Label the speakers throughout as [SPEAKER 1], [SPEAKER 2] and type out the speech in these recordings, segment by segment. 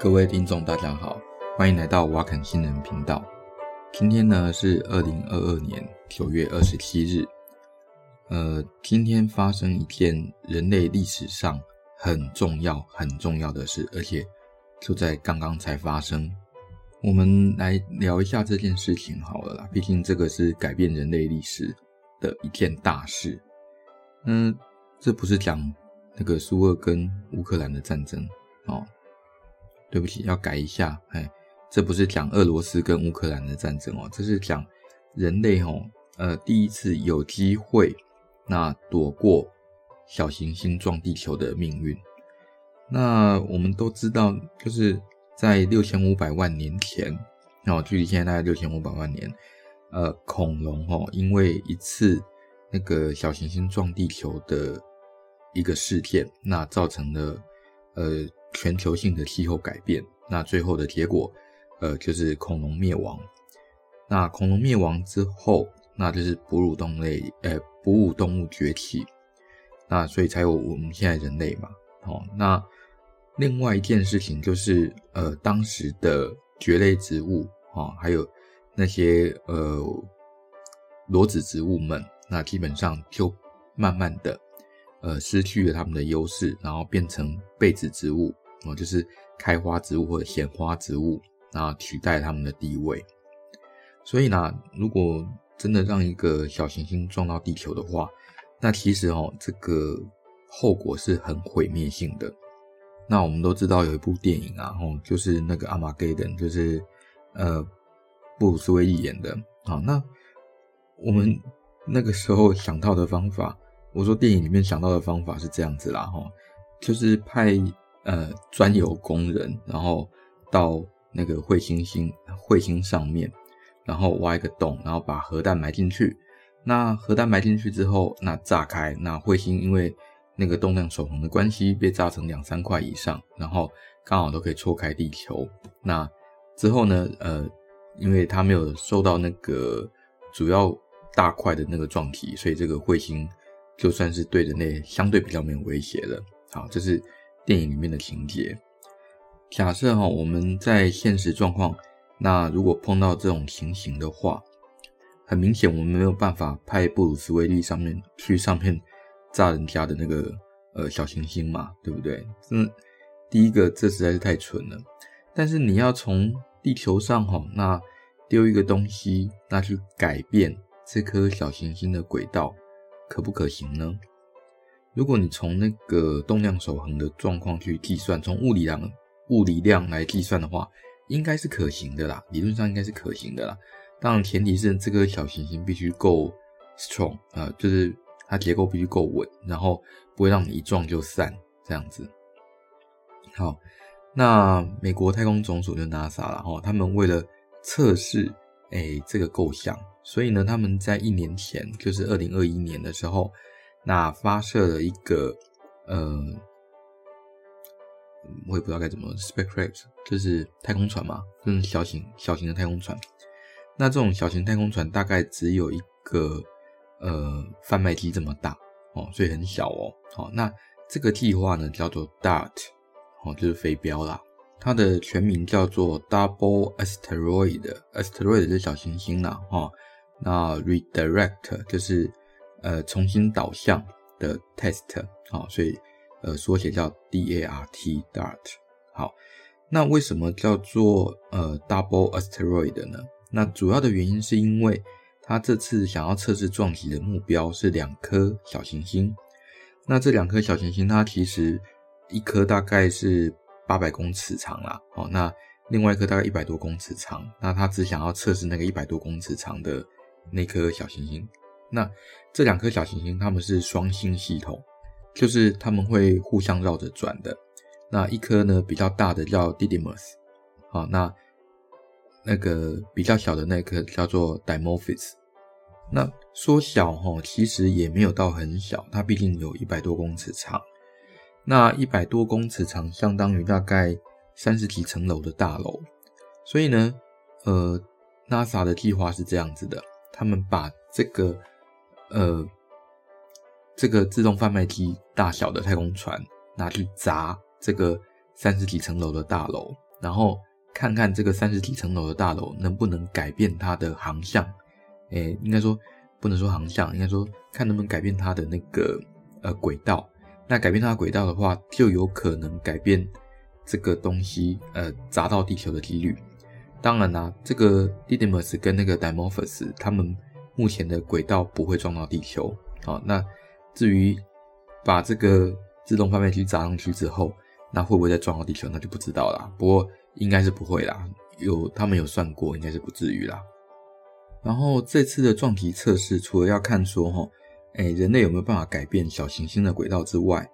[SPEAKER 1] 各位听众，大家好，欢迎来到瓦肯新人频道。今天呢是二零二二年九月二十七日。呃，今天发生一件人类历史上很重要、很重要的事，而且就在刚刚才发生。我们来聊一下这件事情好了啦，毕竟这个是改变人类历史的一件大事。嗯，这不是讲那个苏俄跟乌克兰的战争哦。对不起，要改一下。哎，这不是讲俄罗斯跟乌克兰的战争哦，这是讲人类哦，呃，第一次有机会那躲过小行星撞地球的命运。那我们都知道，就是在六千五百万年前，哦，距离现在大概六千五百万年，呃，恐龙哦，因为一次那个小行星撞地球的一个事件，那造成了呃。全球性的气候改变，那最后的结果，呃，就是恐龙灭亡。那恐龙灭亡之后，那就是哺乳动物类，呃，哺乳动物崛起。那所以才有我们现在人类嘛。哦，那另外一件事情就是，呃，当时的蕨类植物啊，哦，还有那些呃裸子植物们，那基本上就慢慢的。呃，失去了他们的优势，然后变成被子植物哦，就是开花植物或者显花植物，然后取代他们的地位。所以呢，如果真的让一个小行星撞到地球的话，那其实哦，这个后果是很毁灭性的。那我们都知道有一部电影啊，哦，就是那个《阿玛盖登》，就是呃布鲁斯威利演的啊。那我们那个时候想到的方法。我说电影里面想到的方法是这样子啦，哈，就是派呃专有工人，然后到那个彗星星彗星上面，然后挖一个洞，然后把核弹埋进去。那核弹埋进去之后，那炸开，那彗星因为那个动量守恒的关系，被炸成两三块以上，然后刚好都可以错开地球。那之后呢，呃，因为它没有受到那个主要大块的那个撞击，所以这个彗星。就算是对人类相对比较没有威胁了。好，这是电影里面的情节。假设哈，我们在现实状况，那如果碰到这种情形的话，很明显我们没有办法派布鲁斯威利上面去上面炸人家的那个呃小行星嘛，对不对？嗯，第一个这实在是太蠢了。但是你要从地球上哈，那丢一个东西，那去改变这颗小行星的轨道。可不可行呢？如果你从那个动量守恒的状况去计算，从物理量物理量来计算的话，应该是可行的啦。理论上应该是可行的啦。当然，前提是这个小行星必须够 strong 啊、呃，就是它结构必须够稳，然后不会让你一撞就散这样子。好，那美国太空总署就 NASA 了哈，他们为了测试诶这个构想。所以呢，他们在一年前，就是二零二一年的时候，那发射了一个，呃，我也不知道该怎么，spacecraft，就是太空船嘛，就是小型小型的太空船。那这种小型太空船大概只有一个，呃，贩卖机这么大哦，所以很小哦。好，那这个计划呢叫做 DART，哦，就是飞镖啦。它的全名叫做 Double Asteroid，Asteroid 是小行星啦，哈。那 redirect 就是呃重新导向的 test 啊，所以呃缩写叫 DART DART。好，那为什么叫做呃 double asteroid 呢？那主要的原因是因为它这次想要测试撞击的目标是两颗小行星。那这两颗小行星它其实一颗大概是八百公尺长啦，哦，那另外一颗大概一百多公尺长。那它只想要测试那个一百多公尺长的。那颗小行星，那这两颗小行星它们是双星系统，就是它们会互相绕着转的。那一颗呢比较大的叫 Didymos，好，那那个比较小的那颗叫做 Dimorphos。那说小齁，其实也没有到很小，它毕竟有一百多公尺长。那一百多公尺长相当于大概三十几层楼的大楼，所以呢，呃，NASA 的计划是这样子的。他们把这个，呃，这个自动贩卖机大小的太空船拿去砸这个三十几层楼的大楼，然后看看这个三十几层楼的大楼能不能改变它的航向。诶，应该说不能说航向，应该说看能不能改变它的那个呃轨道。那改变它的轨道的话，就有可能改变这个东西呃砸到地球的几率。当然啦、这个 Didymos 跟那个 Dimorphos，他们目前的轨道不会撞到地球。好，那至于把这个自动贩卖机砸上去之后，那会不会再撞到地球，那就不知道啦。不过应该是不会啦，有他们有算过，应该是不至于啦。然后这次的撞击测试，除了要看说哈，哎，人类有没有办法改变小行星的轨道之外，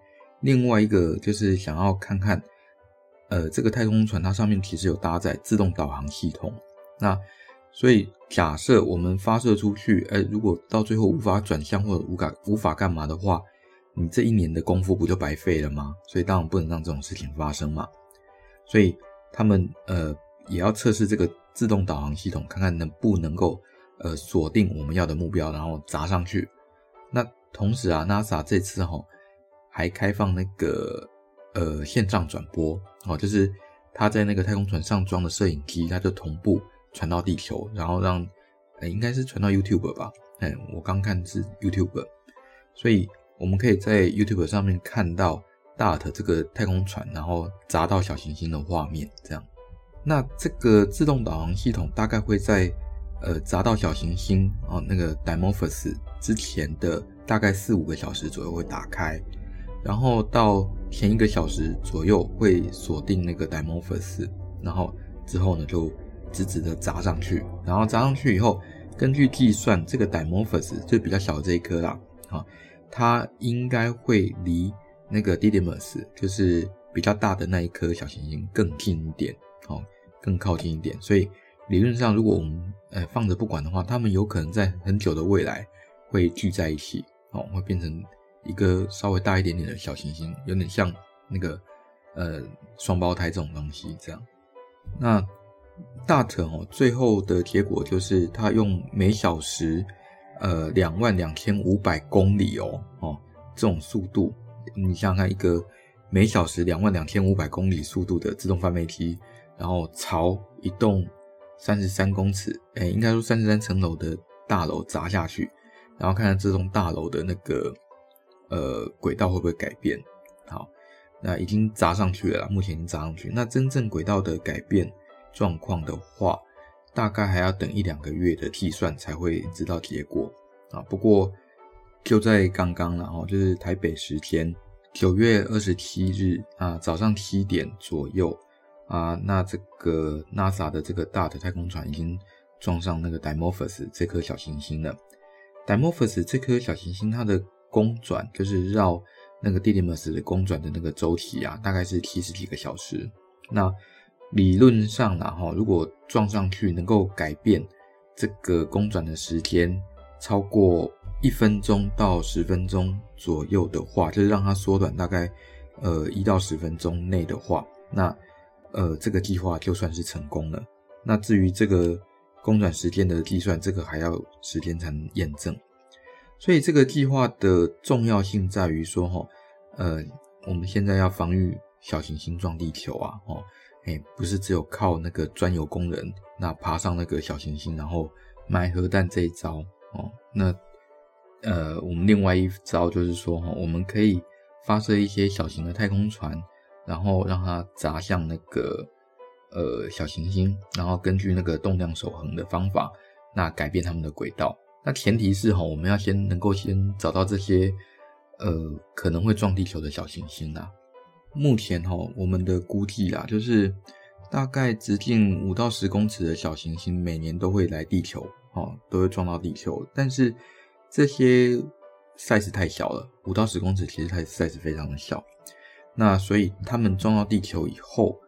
[SPEAKER 1] 另外一个就是想要看看。呃，这个太空船它上面其实有搭载自动导航系统，那所以假设我们发射出去，呃，如果到最后无法转向或者无法无法干嘛的话，你这一年的功夫不就白费了吗？所以当然不能让这种事情发生嘛。所以他们呃也要测试这个自动导航系统，看看能不能够呃锁定我们要的目标，然后砸上去。那同时啊，NASA 这次哈还开放那个。呃，线上转播哦，就是他在那个太空船上装的摄影机，它就同步传到地球，然后让，呃，应该是传到 YouTube 吧？哎，我刚看是 YouTube，所以我们可以在 YouTube 上面看到 DART 这个太空船，然后砸到小行星的画面。这样，那这个自动导航系统大概会在呃砸到小行星哦，那个 Dimorphos 之前的大概四五个小时左右会打开。然后到前一个小时左右会锁定那个 Dimorphos，然后之后呢就直直的砸上去，然后砸上去以后，根据计算，这个 Dimorphos 就比较小的这一颗啦，啊，它应该会离那个 Didymos 就是比较大的那一颗小行星更近一点，哦，更靠近一点，所以理论上如果我们呃放着不管的话，它们有可能在很久的未来会聚在一起，哦，会变成。一个稍微大一点点的小行星，有点像那个呃双胞胎这种东西这样。那 DART 哦，最后的结果就是它用每小时呃两万两千五百公里哦哦这种速度，你想想看，一个每小时两万两千五百公里速度的自动贩卖机，然后朝一栋三十三公尺，哎，应该说三十三层楼的大楼砸下去，然后看看这栋大楼的那个。呃，轨道会不会改变？好，那已经砸上去了，目前已经砸上去。那真正轨道的改变状况的话，大概还要等一两个月的计算才会知道结果啊。不过就在刚刚了哦，就是台北时间九月二十七日啊，早上七点左右啊，那这个 NASA 的这个大的太空船已经撞上那个 Dimorphos 这颗小行星了。Dimorphos 这颗小行星它的公转就是绕那个 Didymos 的公转的那个周期啊，大概是七十几个小时。那理论上啦，哈，如果撞上去能够改变这个公转的时间超过一分钟到十分钟左右的话，就是让它缩短大概呃一到十分钟内的话，那呃这个计划就算是成功了。那至于这个公转时间的计算，这个还要时间才能验证。所以这个计划的重要性在于说，哈，呃，我们现在要防御小行星撞地球啊，哦，哎，不是只有靠那个钻油工人那爬上那个小行星，然后埋核弹这一招哦，那呃，我们另外一招就是说，哈，我们可以发射一些小型的太空船，然后让它砸向那个呃小行星，然后根据那个动量守恒的方法，那改变它们的轨道。那前提是哈，我们要先能够先找到这些，呃，可能会撞地球的小行星啊。目前哈，我们的估计啊，就是大概直径五到十公尺的小行星，每年都会来地球，哦，都会撞到地球。但是这些 size 太小了，五到十公尺其实它 size 非常的小。那所以它们撞到地球以后，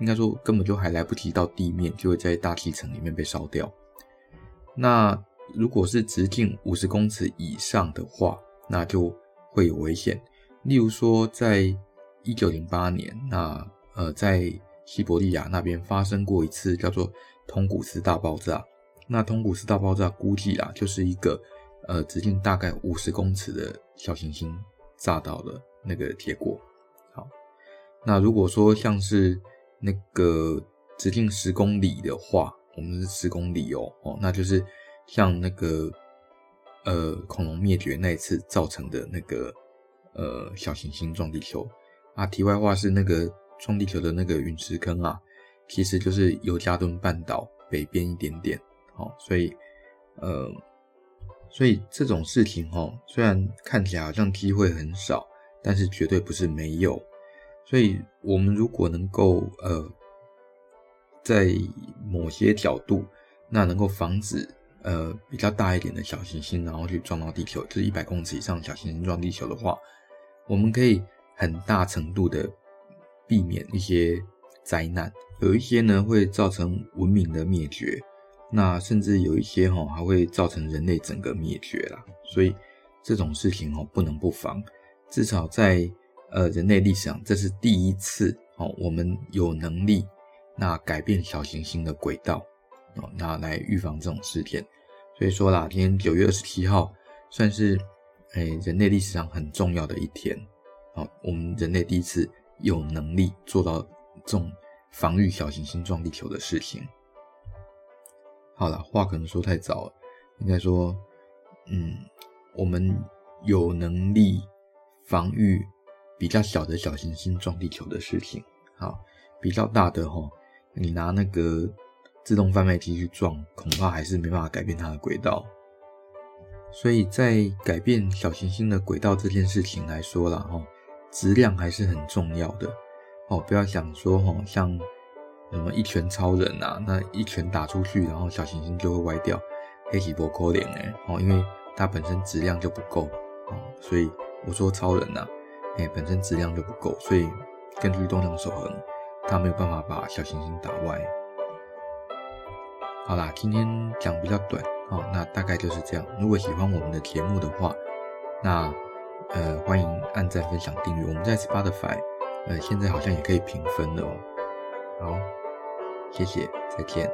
[SPEAKER 1] 应该说根本就还来不及到地面，就会在大气层里面被烧掉。那如果是直径五十公尺以上的话，那就会有危险。例如说，在一九零八年，那呃，在西伯利亚那边发生过一次叫做通古斯大爆炸。那通古斯大爆炸估计啊，就是一个呃直径大概五十公尺的小行星炸到了那个结果。好，那如果说像是那个直径十公里的话，我们是十公里哦，哦，那就是像那个呃恐龙灭绝那一次造成的那个呃小行星撞地球啊。题外话是那个撞地球的那个陨石坑啊，其实就是尤加敦半岛北边一点点，哦，所以呃，所以这种事情哦，虽然看起来好像机会很少，但是绝对不是没有。所以，我们如果能够呃，在某些角度，那能够防止呃比较大一点的小行星，然后去撞到地球，就是一百公尺以上小行星撞地球的话，我们可以很大程度的避免一些灾难。有一些呢会造成文明的灭绝，那甚至有一些哈还会造成人类整个灭绝啦。所以这种事情哦不能不防，至少在。呃，人类历史上这是第一次哦，我们有能力那改变小行星的轨道哦，那来预防这种事件。所以说啦，今天九月二十七号算是哎人类历史上很重要的一天好，我们人类第一次有能力做到这种防御小行星撞地球的事情。好了，话可能说太早了，应该说，嗯，我们有能力防御。比较小的小行星撞地球的事情，好，比较大的齁，你拿那个自动贩卖机去撞，恐怕还是没办法改变它的轨道。所以在改变小行星的轨道这件事情来说啦，齁，质量还是很重要的。哦，不要想说哈，像什么一拳超人啊，那一拳打出去，然后小行星就会歪掉，黑起波扣脸哎，哦，因为它本身质量就不够，哦，所以我说超人呐。哎，本身质量就不够，所以根据动量守恒，它没有办法把小行星打歪。好啦，今天讲比较短哦，那大概就是这样。如果喜欢我们的节目的话，那呃欢迎按赞、分享、订阅。我们在 Spotify，呃现在好像也可以评分了哦。好，谢谢，再见。